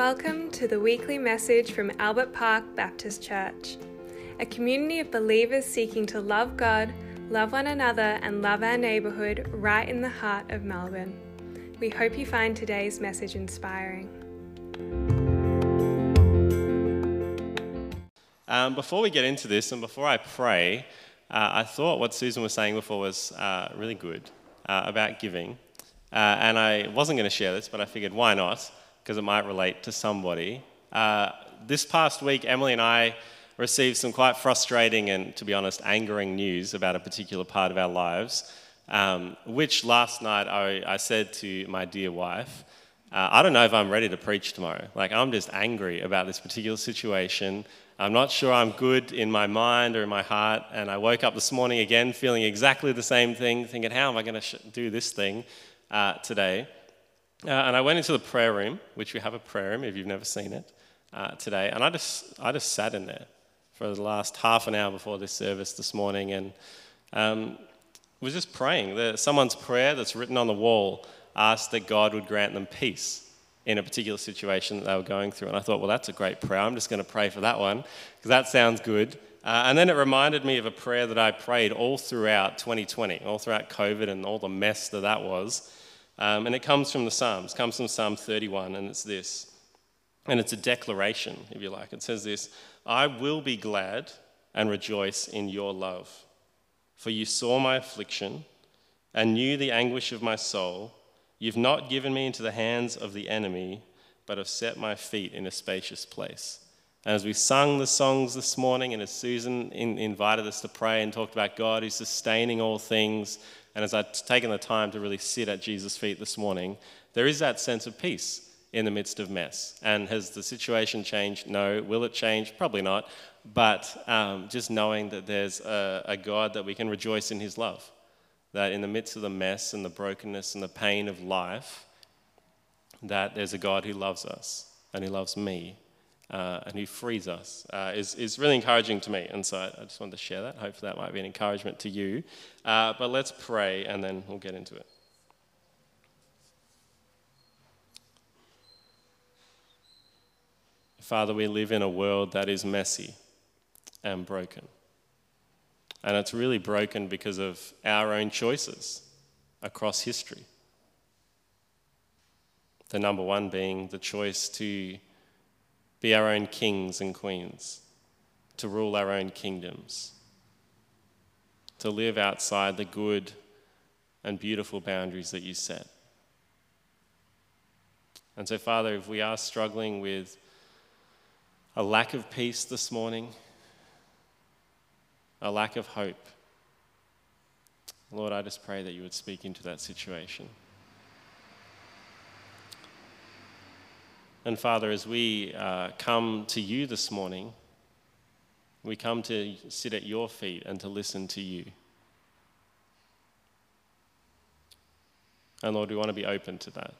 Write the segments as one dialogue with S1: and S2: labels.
S1: Welcome to the weekly message from Albert Park Baptist Church, a community of believers seeking to love God, love one another, and love our neighbourhood right in the heart of Melbourne. We hope you find today's message inspiring.
S2: Um, before we get into this and before I pray, uh, I thought what Susan was saying before was uh, really good uh, about giving. Uh, and I wasn't going to share this, but I figured why not? Because it might relate to somebody. Uh, this past week, Emily and I received some quite frustrating and, to be honest, angering news about a particular part of our lives, um, which last night I, I, said to my dear wife, uh, I don't know if I'm ready to preach tomorrow. Like, I'm just angry about this particular situation. I'm not sure I'm good in my mind or in my heart. And I woke up this morning again feeling exactly the same thing, thinking, how am I going to sh- do this thing uh, today? Uh, and I went into the prayer room, which we have a prayer room if you've never seen it uh, today. And I just, I just sat in there for the last half an hour before this service this morning and um, was just praying. The, someone's prayer that's written on the wall asked that God would grant them peace in a particular situation that they were going through. And I thought, well, that's a great prayer. I'm just going to pray for that one because that sounds good. Uh, and then it reminded me of a prayer that I prayed all throughout 2020, all throughout COVID and all the mess that that was. Um, and it comes from the Psalms, it comes from Psalm 31, and it's this. And it's a declaration, if you like. It says this I will be glad and rejoice in your love, for you saw my affliction and knew the anguish of my soul. You've not given me into the hands of the enemy, but have set my feet in a spacious place. And as we sung the songs this morning, and as Susan in, invited us to pray and talked about God who's sustaining all things, and as I've taken the time to really sit at Jesus' feet this morning, there is that sense of peace in the midst of mess. And has the situation changed? No. Will it change? Probably not. But um, just knowing that there's a, a God that we can rejoice in his love that in the midst of the mess and the brokenness and the pain of life, that there's a God who loves us and he loves me uh, and who frees us uh, is, is really encouraging to me. And so I, I, just wanted to share that. Hopefully, that might be an encouragement to you. Uh, but let's pray and then we'll get into it. Father, we live in a world that is messy and broken. And it's really broken because of our own choices across history. The number one being the choice to be our own kings and queens, to rule our own kingdoms, to live outside the good and beautiful boundaries that you set. And so, Father, if we are struggling with a lack of peace this morning, a lack of hope. Lord, I just pray that you would speak into that situation. And Father, as we uh, come to you this morning, we come to sit at your feet and to listen to you. And Lord, we want to be open to that.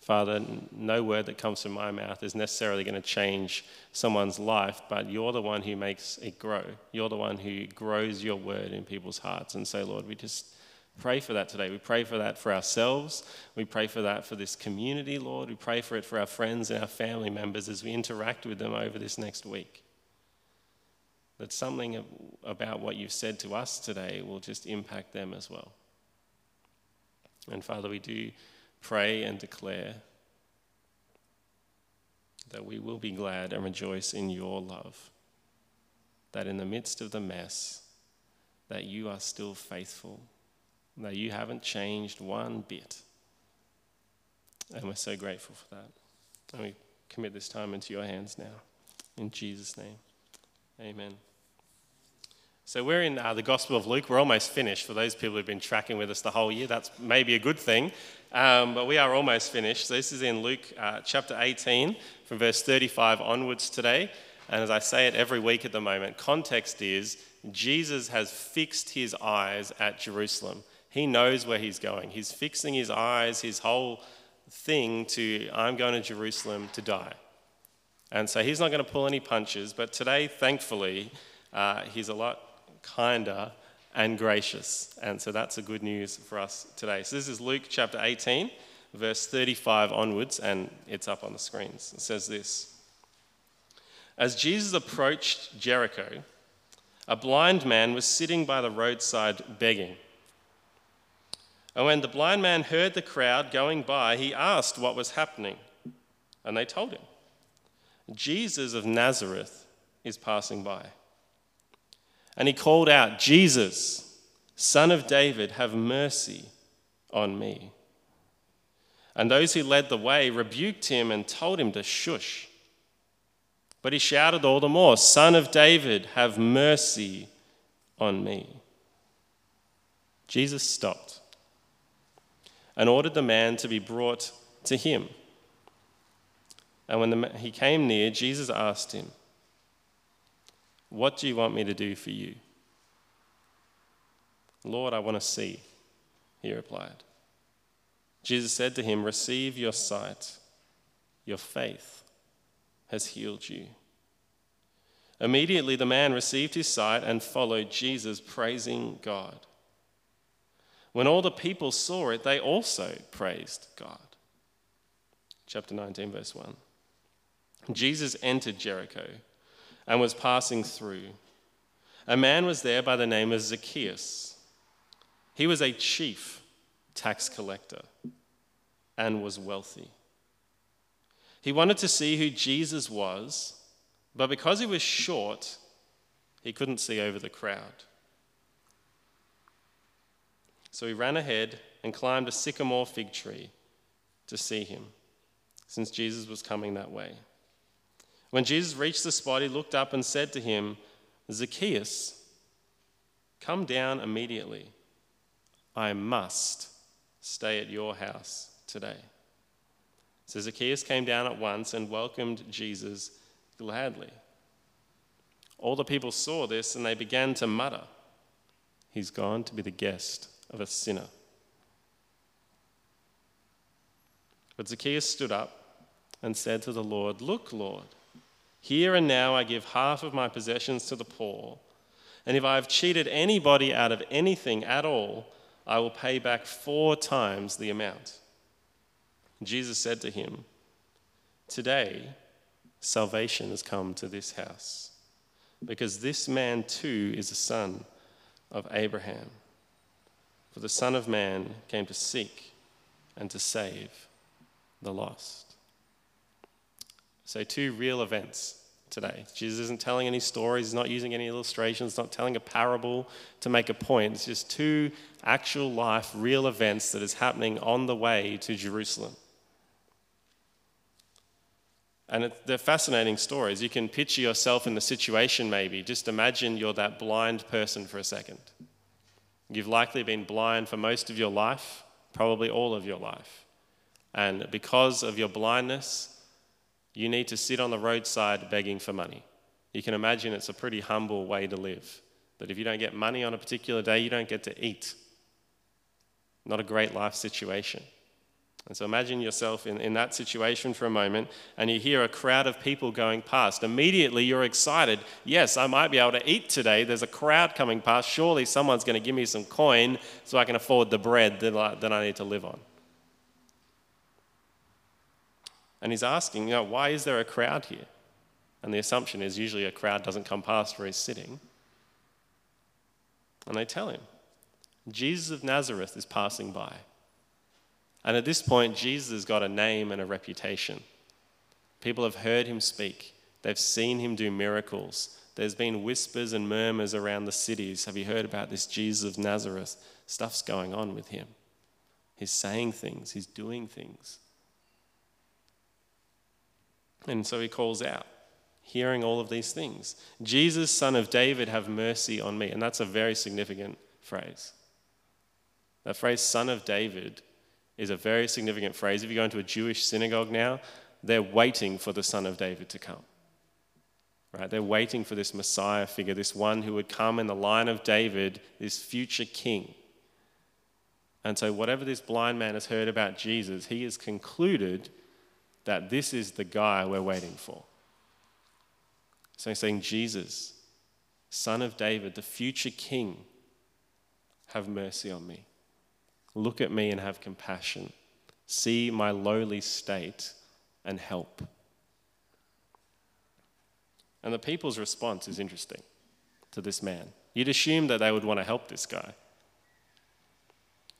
S2: Father, no word that comes from my mouth is necessarily going to change someone's life, but you're the one who makes it grow. You're the one who grows your word in people's hearts. And so, Lord, we just pray for that today. We pray for that for ourselves. We pray for that for this community, Lord. We pray for it for our friends and our family members as we interact with them over this next week. That something about what you've said to us today will just impact them as well. And Father, we do pray and declare that we will be glad and rejoice in your love. That in the midst of the mess, that you are still faithful, that you haven't changed one bit. And we're so grateful for that. And we commit this time into your hands now. In Jesus' name, amen. So we're in uh, the Gospel of Luke. We're almost finished. For those people who've been tracking with us the whole year, that's maybe a good thing. Um, but we are almost finished. So this is in Luke uh, chapter 18, from verse 35 onwards today. And as I say it every week at the moment, context is Jesus has fixed his eyes at Jerusalem. He knows where he's going. He's fixing his eyes, his whole thing to, I'm going to Jerusalem to die. And so he's not going to pull any punches. But today, thankfully, uh, he's a lot kinder and gracious. And so that's a good news for us today. So this is Luke chapter 18, verse 35 onwards, and it's up on the screens. It says this As Jesus approached Jericho, a blind man was sitting by the roadside begging. And when the blind man heard the crowd going by, he asked what was happening. And they told him Jesus of Nazareth is passing by. And he called out, Jesus, son of David, have mercy on me. And those who led the way rebuked him and told him to shush. But he shouted all the more, Son of David, have mercy on me. Jesus stopped and ordered the man to be brought to him. And when the, he came near, Jesus asked him, what do you want me to do for you? Lord, I want to see, he replied. Jesus said to him, Receive your sight. Your faith has healed you. Immediately the man received his sight and followed Jesus, praising God. When all the people saw it, they also praised God. Chapter 19, verse 1. Jesus entered Jericho and was passing through. A man was there by the name of Zacchaeus. He was a chief tax collector and was wealthy. He wanted to see who Jesus was, but because he was short, he couldn't see over the crowd. So he ran ahead and climbed a sycamore fig tree to see him, since Jesus was coming that way. When Jesus reached the spot, he looked up and said to him, Zacchaeus, come down immediately. I must stay at your house today. So Zacchaeus came down at once and welcomed Jesus gladly. All the people saw this and they began to mutter, He's gone to be the guest of a sinner. But Zacchaeus stood up and said to the Lord, Look, Lord. Here and now I give half of my possessions to the poor. And if I have cheated anybody out of anything at all, I will pay back four times the amount. Jesus said to him, Today, salvation has come to this house, because this man too is a son of Abraham. For the Son of Man came to seek and to save the lost. So, two real events today. Jesus isn't telling any stories, he's not using any illustrations, not telling a parable to make a point. It's just two actual life, real events that is happening on the way to Jerusalem. And it, they're fascinating stories. You can picture yourself in the situation, maybe. Just imagine you're that blind person for a second. You've likely been blind for most of your life, probably all of your life. And because of your blindness, you need to sit on the roadside begging for money. You can imagine it's a pretty humble way to live. That if you don't get money on a particular day, you don't get to eat. Not a great life situation. And so imagine yourself in, in that situation for a moment, and you hear a crowd of people going past. Immediately, you're excited. Yes, I might be able to eat today. There's a crowd coming past. Surely someone's going to give me some coin so I can afford the bread that I, that I need to live on. And he's asking, you know, why is there a crowd here? And the assumption is usually a crowd doesn't come past where he's sitting. And they tell him, Jesus of Nazareth is passing by. And at this point, Jesus has got a name and a reputation. People have heard him speak, they've seen him do miracles. There's been whispers and murmurs around the cities. Have you heard about this Jesus of Nazareth? Stuff's going on with him. He's saying things, he's doing things. And so he calls out, hearing all of these things Jesus, son of David, have mercy on me. And that's a very significant phrase. That phrase, son of David, is a very significant phrase. If you go into a Jewish synagogue now, they're waiting for the son of David to come. Right? They're waiting for this Messiah figure, this one who would come in the line of David, this future king. And so, whatever this blind man has heard about Jesus, he has concluded that this is the guy we're waiting for. So he's saying, Jesus, son of David, the future king, have mercy on me. Look at me and have compassion. See my lowly state and help. And the people's response is interesting to this man. You'd assume that they would want to help this guy.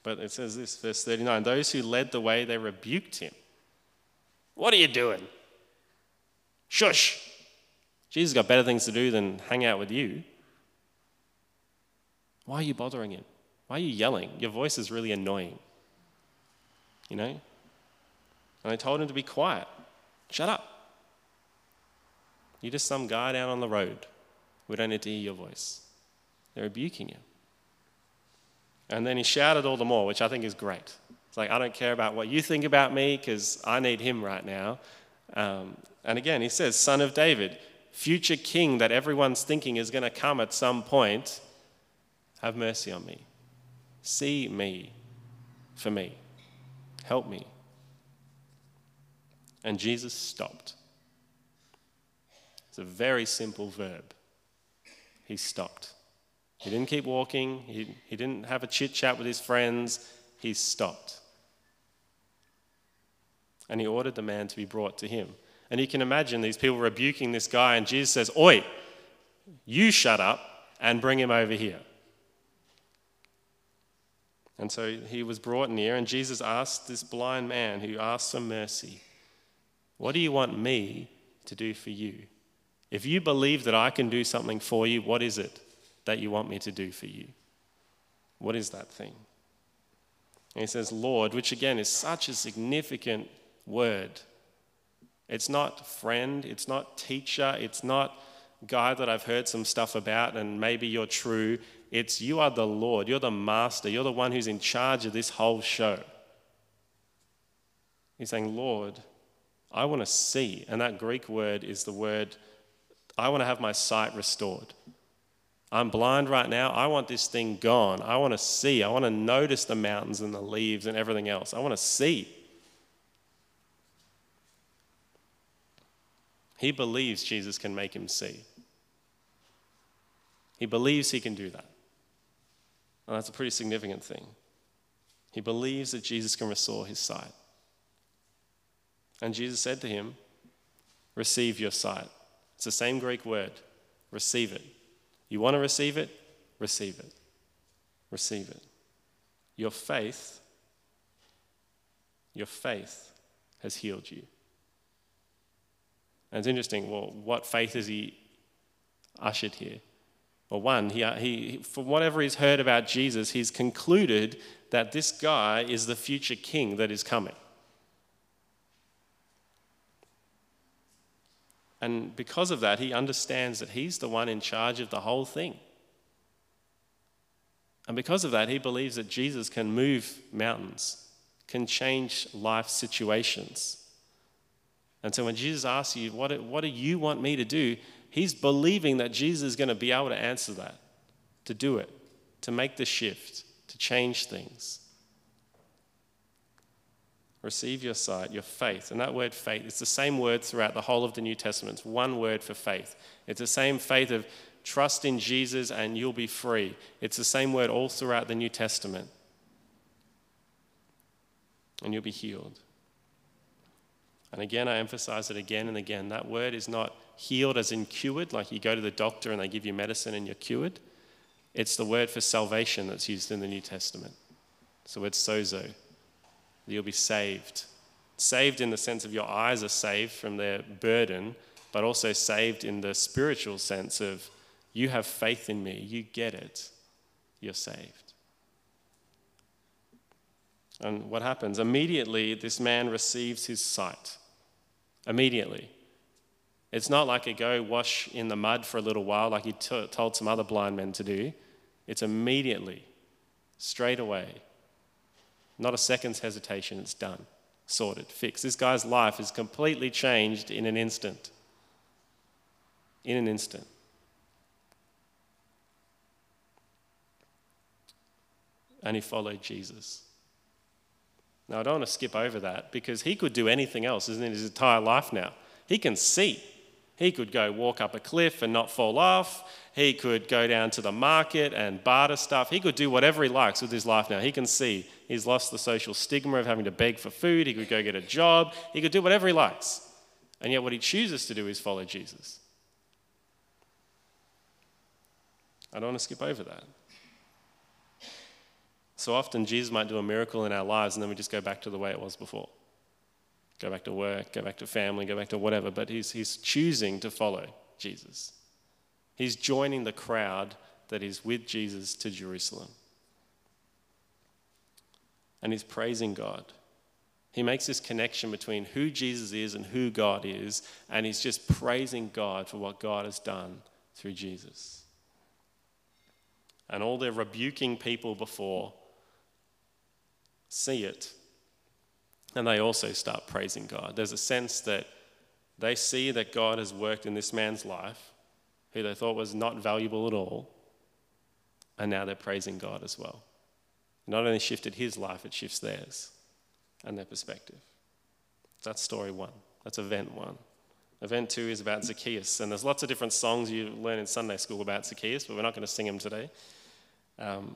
S2: But it says this, verse 39 those who led the way, they rebuked him. What are you doing? Shush! Jesus got better things to do than hang out with you. Why are you bothering him? Why are you yelling? Your voice is really annoying. You know? And I told him to be quiet. Shut up. You're just some guy down on the road. We don't need to hear your voice. They're rebuking you. And then he shouted all the more, which I think is great. It's like, I don't care about what you think about me because I need him right now. Um, and again, he says, Son of David, future king that everyone's thinking is going to come at some point, have mercy on me. See me for me. Help me. And Jesus stopped. It's a very simple verb. He stopped. He didn't keep walking, he, he didn't have a chit chat with his friends. He stopped. And he ordered the man to be brought to him. And you can imagine these people rebuking this guy, and Jesus says, Oi, you shut up and bring him over here. And so he was brought near, and Jesus asked this blind man who asked for mercy, What do you want me to do for you? If you believe that I can do something for you, what is it that you want me to do for you? What is that thing? And he says, Lord, which again is such a significant word. It's not friend, it's not teacher, it's not guy that I've heard some stuff about and maybe you're true. It's you are the Lord, you're the master, you're the one who's in charge of this whole show. He's saying, Lord, I want to see. And that Greek word is the word, I want to have my sight restored. I'm blind right now. I want this thing gone. I want to see. I want to notice the mountains and the leaves and everything else. I want to see. He believes Jesus can make him see. He believes he can do that. And that's a pretty significant thing. He believes that Jesus can restore his sight. And Jesus said to him, Receive your sight. It's the same Greek word, receive it. You want to receive it? Receive it. Receive it. Your faith, your faith has healed you. And it's interesting, well, what faith has he ushered here? Well, one, he, uh, he, from whatever he's heard about Jesus, he's concluded that this guy is the future king that is coming. And because of that, he understands that he's the one in charge of the whole thing. And because of that, he believes that Jesus can move mountains, can change life situations. And so when Jesus asks you, what, what do you want me to do? He's believing that Jesus is going to be able to answer that, to do it, to make the shift, to change things. Receive your sight, your faith. And that word faith, it's the same word throughout the whole of the New Testament. It's one word for faith. It's the same faith of trust in Jesus and you'll be free. It's the same word all throughout the New Testament. And you'll be healed. And again, I emphasize it again and again. That word is not healed as in cured, like you go to the doctor and they give you medicine and you're cured. It's the word for salvation that's used in the New Testament. So it's sozo. You'll be saved. Saved in the sense of your eyes are saved from their burden, but also saved in the spiritual sense of you have faith in me, you get it, you're saved. And what happens? Immediately, this man receives his sight. Immediately. It's not like a go wash in the mud for a little while, like he t- told some other blind men to do. It's immediately, straight away. Not a second's hesitation, it's done, sorted, fixed. This guy's life is completely changed in an instant. In an instant. And he followed Jesus. Now, I don't want to skip over that because he could do anything else, isn't it, his entire life now? He can see. He could go walk up a cliff and not fall off. He could go down to the market and barter stuff. He could do whatever he likes with his life now. He can see he's lost the social stigma of having to beg for food. He could go get a job. He could do whatever he likes. And yet, what he chooses to do is follow Jesus. I don't want to skip over that. So often, Jesus might do a miracle in our lives, and then we just go back to the way it was before. Go back to work, go back to family, go back to whatever, but he's, he's choosing to follow Jesus. He's joining the crowd that is with Jesus to Jerusalem. And he's praising God. He makes this connection between who Jesus is and who God is, and he's just praising God for what God has done through Jesus. And all the rebuking people before see it, and they also start praising God. There's a sense that they see that God has worked in this man's life, who they thought was not valuable at all, and now they're praising God as well. Not only shifted his life, it shifts theirs and their perspective. That's story one. That's event one. Event two is about Zacchaeus, and there's lots of different songs you learn in Sunday school about Zacchaeus, but we're not going to sing them today. Um,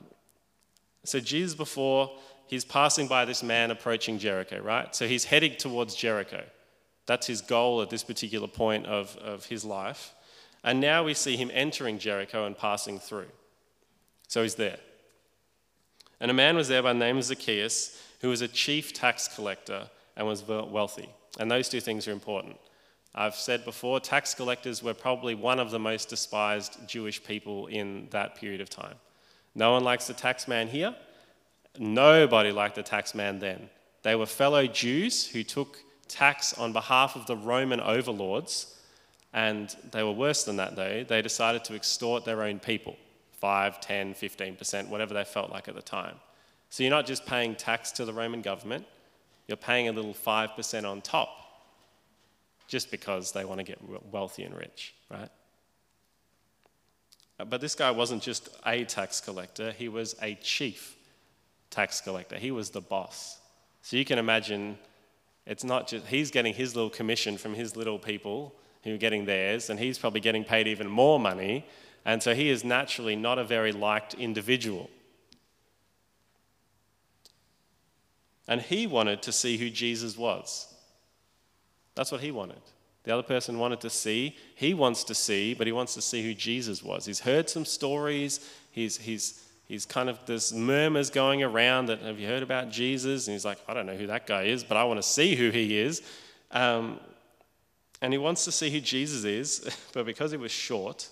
S2: so Jesus, before he's passing by this man approaching Jericho, right? So he's heading towards Jericho. That's his goal at this particular point of, of his life. And now we see him entering Jericho and passing through. So he's there. And a man was there by the name of Zacchaeus, who was a chief tax collector and was wealthy. And those two things are important. I've said before, tax collectors were probably one of the most despised Jewish people in that period of time. No one likes the tax man here. Nobody liked the tax man then. They were fellow Jews who took tax on behalf of the Roman overlords, and they were worse than that, though. They decided to extort their own people 5, 10, 15%, whatever they felt like at the time. So you're not just paying tax to the Roman government, you're paying a little 5% on top just because they want to get wealthy and rich, right? But this guy wasn't just a tax collector, he was a chief tax collector. He was the boss. So you can imagine it's not just, he's getting his little commission from his little people who are getting theirs, and he's probably getting paid even more money. And so he is naturally not a very liked individual. And he wanted to see who Jesus was. That's what he wanted. The other person wanted to see. He wants to see, but he wants to see who Jesus was. He's heard some stories. He's, he's, he's kind of, this murmurs going around that, have you heard about Jesus? And he's like, I don't know who that guy is, but I want to see who he is. Um, and he wants to see who Jesus is, but because he was short,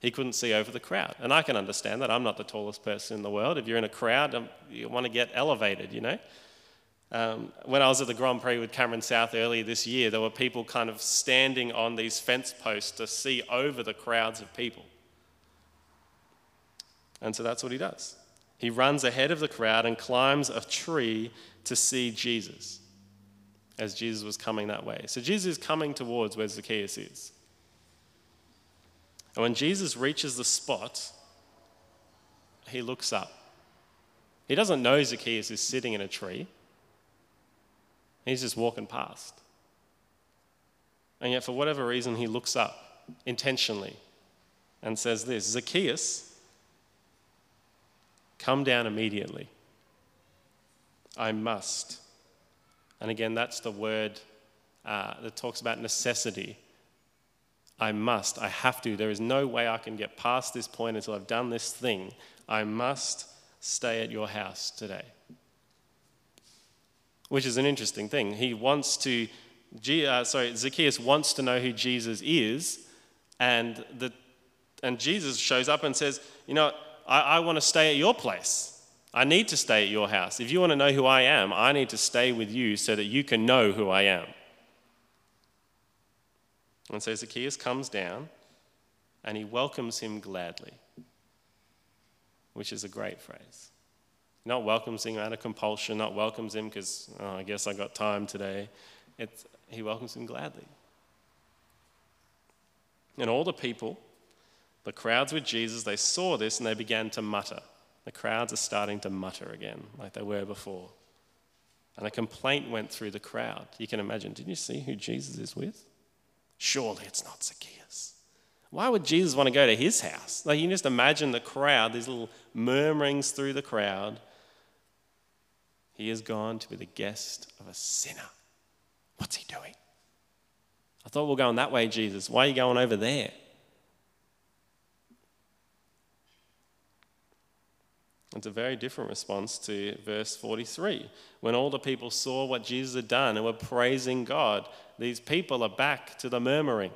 S2: he couldn't see over the crowd. And I can understand that. I'm not the tallest person in the world. If you're in a crowd, um, you want to get elevated, you know? Um, when I was at the Grand Prix with Cameron South earlier this year, there were people kind of standing on these fence posts to see over the crowds of people. And so that's what he does. He runs ahead of the crowd and climbs a tree to see Jesus as Jesus was coming that way. So Jesus is coming towards where Zacchaeus is. And when Jesus reaches the spot, he looks up. He doesn't know Zacchaeus is sitting in a tree, he's just walking past. And yet, for whatever reason, he looks up intentionally and says this Zacchaeus, Come down immediately. I must. And again, that's the word uh, that talks about necessity. I must. I have to. There is no way I can get past this point until I've done this thing. I must stay at your house today. Which is an interesting thing. He wants to, uh, sorry, Zacchaeus wants to know who Jesus is, and, the, and Jesus shows up and says, You know, I, I want to stay at your place. I need to stay at your house. If you want to know who I am, I need to stay with you so that you can know who I am. And so Zacchaeus comes down and he welcomes him gladly, which is a great phrase. Not welcomes him out of compulsion, not welcomes him because, oh, I guess I got time today. It's, he welcomes him gladly. And all the people the crowds with Jesus, they saw this and they began to mutter. The crowds are starting to mutter again, like they were before. And a complaint went through the crowd. You can imagine, didn't you see who Jesus is with? Surely it's not Zacchaeus. Why would Jesus want to go to his house? Like you just imagine the crowd, these little murmurings through the crowd. He has gone to be the guest of a sinner. What's he doing? I thought we are going that way, Jesus. Why are you going over there? It's a very different response to verse 43. When all the people saw what Jesus had done and were praising God, these people are back to the murmuring,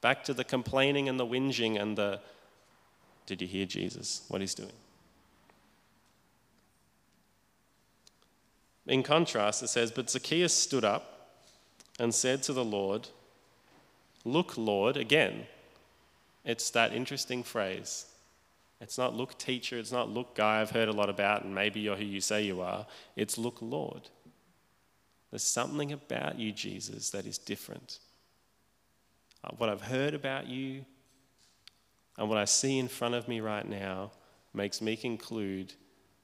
S2: back to the complaining and the whinging and the, did you hear Jesus, what he's doing? In contrast, it says, But Zacchaeus stood up and said to the Lord, Look, Lord, again. It's that interesting phrase it's not look teacher, it's not look guy I've heard a lot about and maybe you're who you say you are. It's look Lord. There's something about you, Jesus, that is different. Uh, what I've heard about you and what I see in front of me right now makes me conclude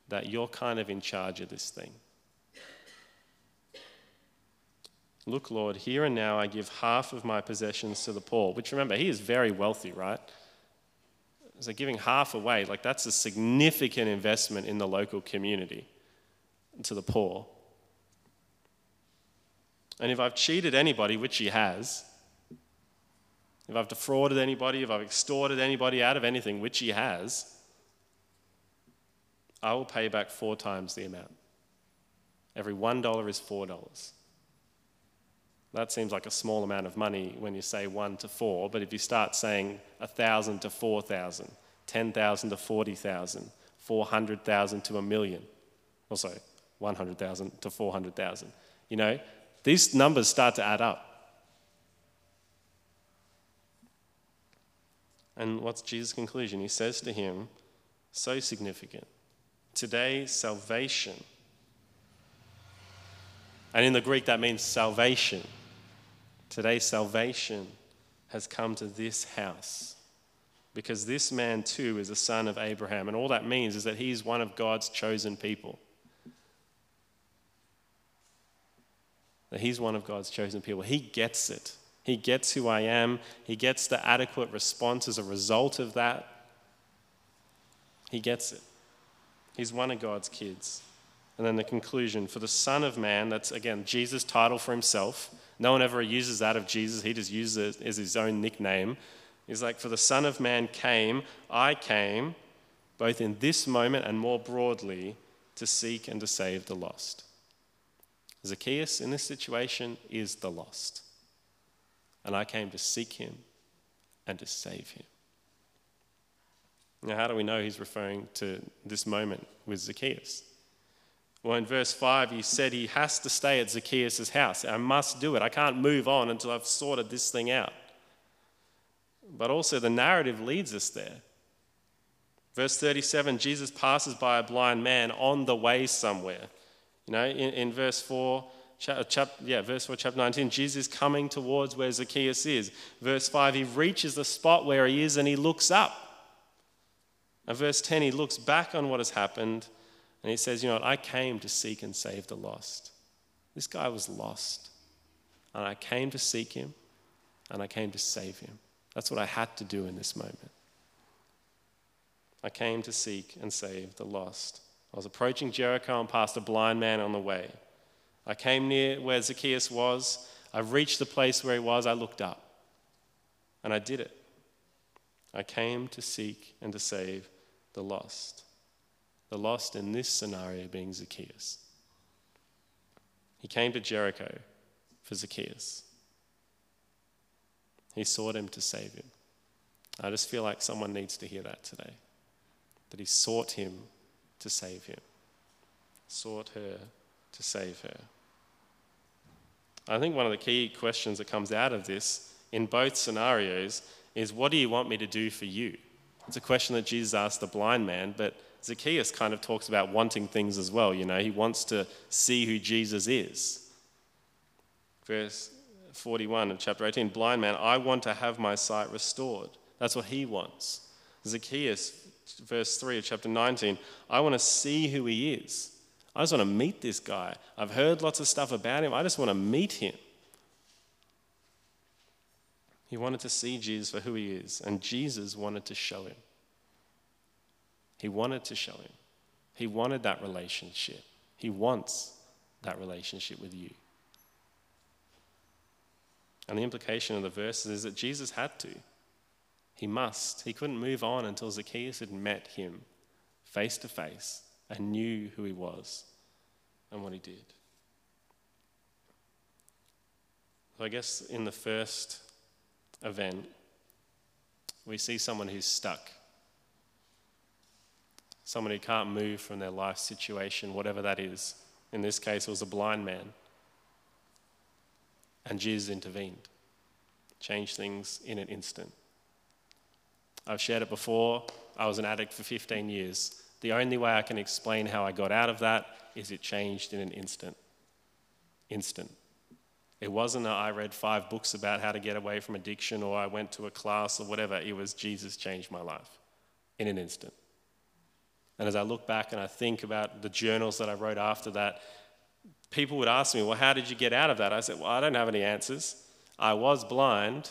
S2: that you're kind of in charge of this thing. Look, Lord, here and now I give half of my possessions to the poor, which remember, he is very wealthy, right? So giving half away, like that's a significant investment in the local community to the poor. And if I've cheated anybody, which he has, if I've defrauded anybody, if I've extorted anybody out of anything, which he has, I will pay back four times the amount. Every $1 is $4. That seems like a small amount of money when you say one to four, but if you start saying a thousand to four thousand, ten thousand to forty thousand, four hundred thousand to a million, also one hundred thousand to four hundred thousand, you know, these numbers start to add up. And what's Jesus' conclusion? He says to him, so significant. Today, salvation. And in the Greek, that means salvation Today, salvation has come to this house because this man too is a son of Abraham. And all that means is that he's one of God's chosen people. That he's one of God's chosen people. He gets it. He gets who I am. He gets the adequate response as a result of that. He gets it. He's one of God's kids. And then the conclusion for the Son of Man, that's again Jesus' title for himself. No one ever uses that of Jesus, he just uses it as his own nickname. He's like, For the Son of Man came, I came, both in this moment and more broadly, to seek and to save the lost. Zacchaeus, in this situation, is the lost. And I came to seek him and to save him. Now, how do we know he's referring to this moment with Zacchaeus? Well, in verse 5, he said he has to stay at Zacchaeus' house. I must do it. I can't move on until I've sorted this thing out. But also, the narrative leads us there. Verse 37 Jesus passes by a blind man on the way somewhere. You know, in, in verse 4, chap, uh, chap, yeah, verse 4, chapter 19, Jesus is coming towards where Zacchaeus is. Verse 5, he reaches the spot where he is and he looks up. And verse 10, he looks back on what has happened and he says, You know what? I came to seek and save the lost. This guy was lost. And I came to seek him and I came to save him. That's what I had to do in this moment. I came to seek and save the lost. I was approaching Jericho and passed a blind man on the way. I came near where Zacchaeus was. I reached the place where he was. I looked up and I did it. I came to seek and to save the lost the lost in this scenario being Zacchaeus. He came to Jericho for Zacchaeus. He sought him to save him. I just feel like someone needs to hear that today. That he sought him to save him, sought her to save her. I think one of the key questions that comes out of this in both scenarios is what do you want me to do for you? It's a question that Jesus asked the blind man, but Zacchaeus kind of talks about wanting things as well. You know, he wants to see who Jesus is. Verse 41 of chapter 18 blind man, I want to have my sight restored. That's what he wants. Zacchaeus, verse 3 of chapter 19, I want to see who he is. I just want to meet this guy. I've heard lots of stuff about him. I just want to meet him. He wanted to see Jesus for who he is, and Jesus wanted to show him. He wanted to show him. He wanted that relationship. He wants that relationship with you. And the implication of the verses is that Jesus had to. He must. He couldn't move on until Zacchaeus had met him face to face and knew who he was and what he did. So I guess in the first event, we see someone who's stuck. Someone who can't move from their life situation, whatever that is. In this case, it was a blind man. And Jesus intervened, changed things in an instant. I've shared it before. I was an addict for 15 years. The only way I can explain how I got out of that is it changed in an instant. Instant. It wasn't that I read five books about how to get away from addiction or I went to a class or whatever. It was Jesus changed my life in an instant. And as I look back and I think about the journals that I wrote after that, people would ask me, Well, how did you get out of that? I said, Well, I don't have any answers. I was blind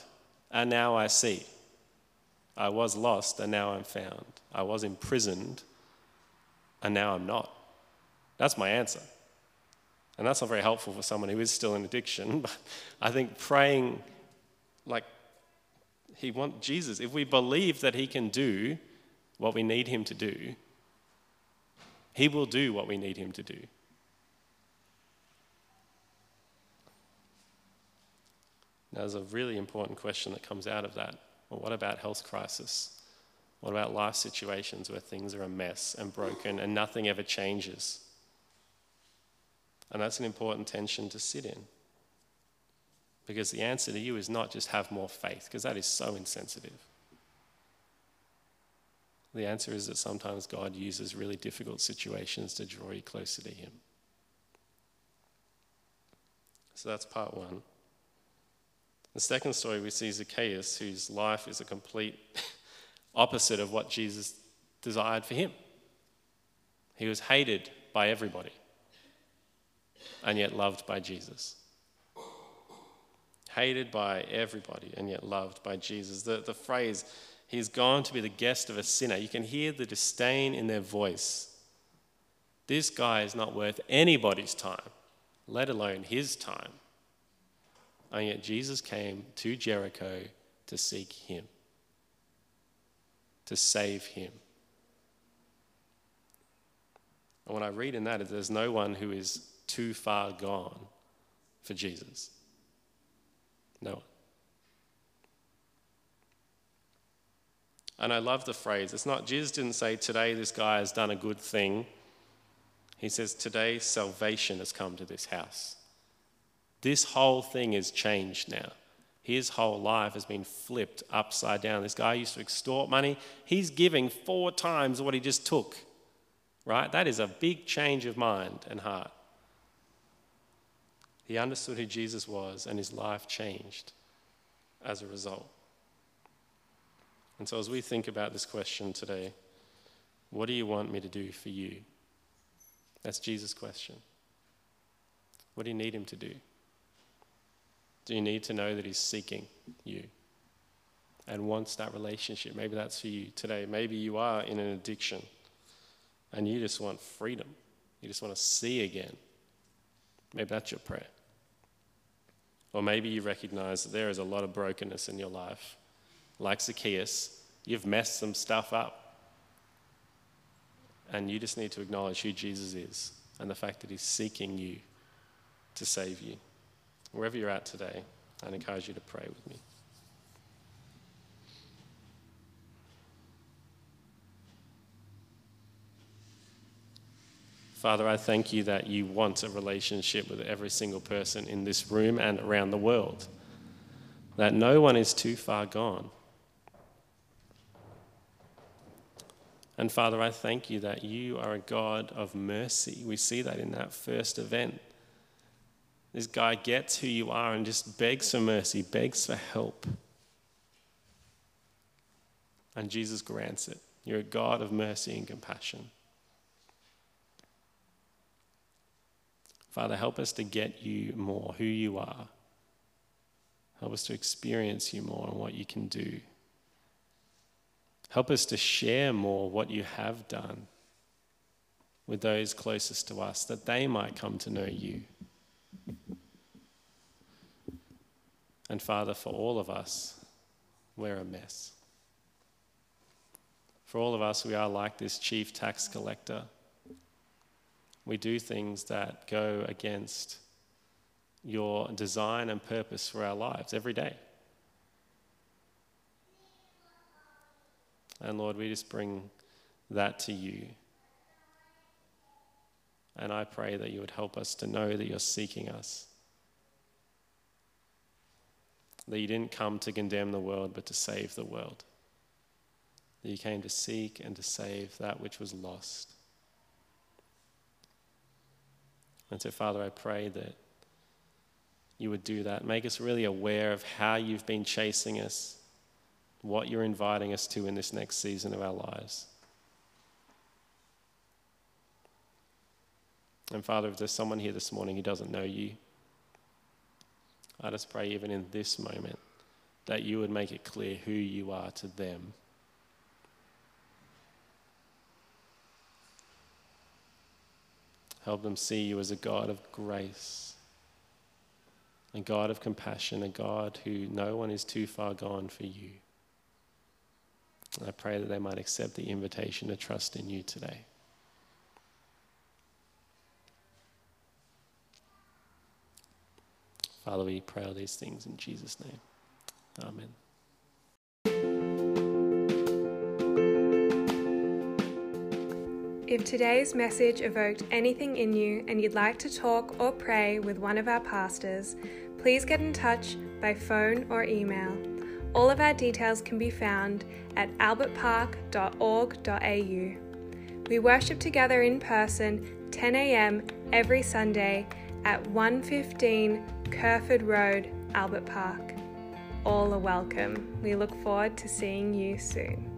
S2: and now I see. I was lost and now I'm found. I was imprisoned and now I'm not. That's my answer. And that's not very helpful for someone who is still in addiction. But I think praying like he wants Jesus, if we believe that he can do what we need him to do, he will do what we need him to do. Now, there's a really important question that comes out of that. Well, what about health crisis? What about life situations where things are a mess and broken and nothing ever changes? And that's an important tension to sit in. Because the answer to you is not just have more faith, because that is so insensitive. The answer is that sometimes God uses really difficult situations to draw you closer to Him. So that's part one. The second story, we see Zacchaeus, whose life is a complete opposite of what Jesus desired for him. He was hated by everybody and yet loved by Jesus. Hated by everybody and yet loved by Jesus. The, the phrase, he's gone to be the guest of a sinner, you can hear the disdain in their voice. This guy is not worth anybody's time, let alone his time. And yet Jesus came to Jericho to seek him, to save him. And what I read in that is there's no one who is too far gone for Jesus. No one. And I love the phrase. It's not, Jesus didn't say, today this guy has done a good thing. He says, today salvation has come to this house. This whole thing is changed now. His whole life has been flipped upside down. This guy used to extort money. He's giving four times what he just took, right? That is a big change of mind and heart. He understood who Jesus was, and his life changed as a result. And so, as we think about this question today, what do you want me to do for you? That's Jesus' question. What do you need him to do? Do you need to know that he's seeking you and wants that relationship? Maybe that's for you today. Maybe you are in an addiction and you just want freedom. You just want to see again. Maybe that's your prayer. Or maybe you recognize that there is a lot of brokenness in your life. Like Zacchaeus, you've messed some stuff up. And you just need to acknowledge who Jesus is and the fact that he's seeking you to save you. Wherever you're at today, I'd encourage you to pray with me. Father, I thank you that you want a relationship with every single person in this room and around the world, that no one is too far gone. And Father, I thank you that you are a God of mercy. We see that in that first event. This guy gets who you are and just begs for mercy, begs for help. And Jesus grants it. You're a God of mercy and compassion. Father, help us to get you more, who you are. Help us to experience you more and what you can do. Help us to share more what you have done with those closest to us, that they might come to know you. And Father, for all of us, we're a mess. For all of us, we are like this chief tax collector. We do things that go against your design and purpose for our lives every day. And Lord, we just bring that to you. And I pray that you would help us to know that you're seeking us. That you didn't come to condemn the world, but to save the world. That you came to seek and to save that which was lost. And so, Father, I pray that you would do that. Make us really aware of how you've been chasing us, what you're inviting us to in this next season of our lives. And Father, if there's someone here this morning who doesn't know you, I just pray, even in this moment, that you would make it clear who you are to them. Help them see you as a God of grace, a God of compassion, a God who no one is too far gone for you. I pray that they might accept the invitation to trust in you today. Father, we pray all these things in Jesus' name. Amen.
S1: If today's message evoked anything in you and you'd like to talk or pray with one of our pastors, please get in touch by phone or email. All of our details can be found at albertpark.org.au. We worship together in person 10 a.m. every Sunday at 115 Kerford Road, Albert Park. All are welcome. We look forward to seeing you soon.